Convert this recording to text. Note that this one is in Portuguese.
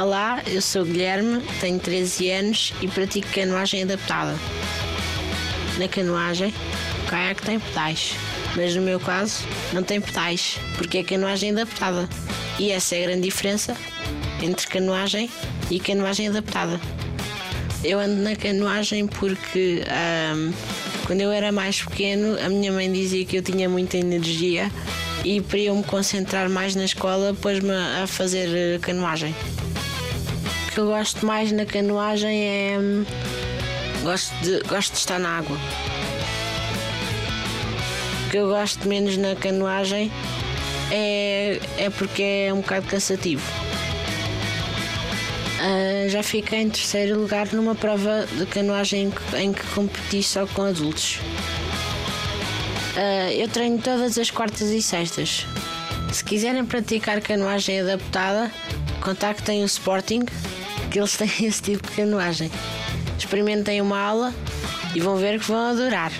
Olá, eu sou Guilherme, tenho 13 anos e pratico canoagem adaptada. Na canoagem, o caiaque tem pedais, mas no meu caso não tem pedais, porque é canoagem adaptada. E essa é a grande diferença entre canoagem e canoagem adaptada. Eu ando na canoagem porque quando eu era mais pequeno a minha mãe dizia que eu tinha muita energia e para eu me concentrar mais na escola pôs-me a fazer eh, canoagem. Que eu gosto mais na canoagem é. hum, Gosto de, gosto de estar na água. O que eu gosto menos na canoagem é, é porque é um bocado cansativo. Ah, já fiquei em terceiro lugar numa prova de canoagem em que, em que competi só com adultos. Ah, eu treino todas as quartas e sextas. Se quiserem praticar canoagem adaptada, contactem o Sporting, que eles têm esse tipo de canoagem. Experimentem uma aula e vão ver que vão adorar.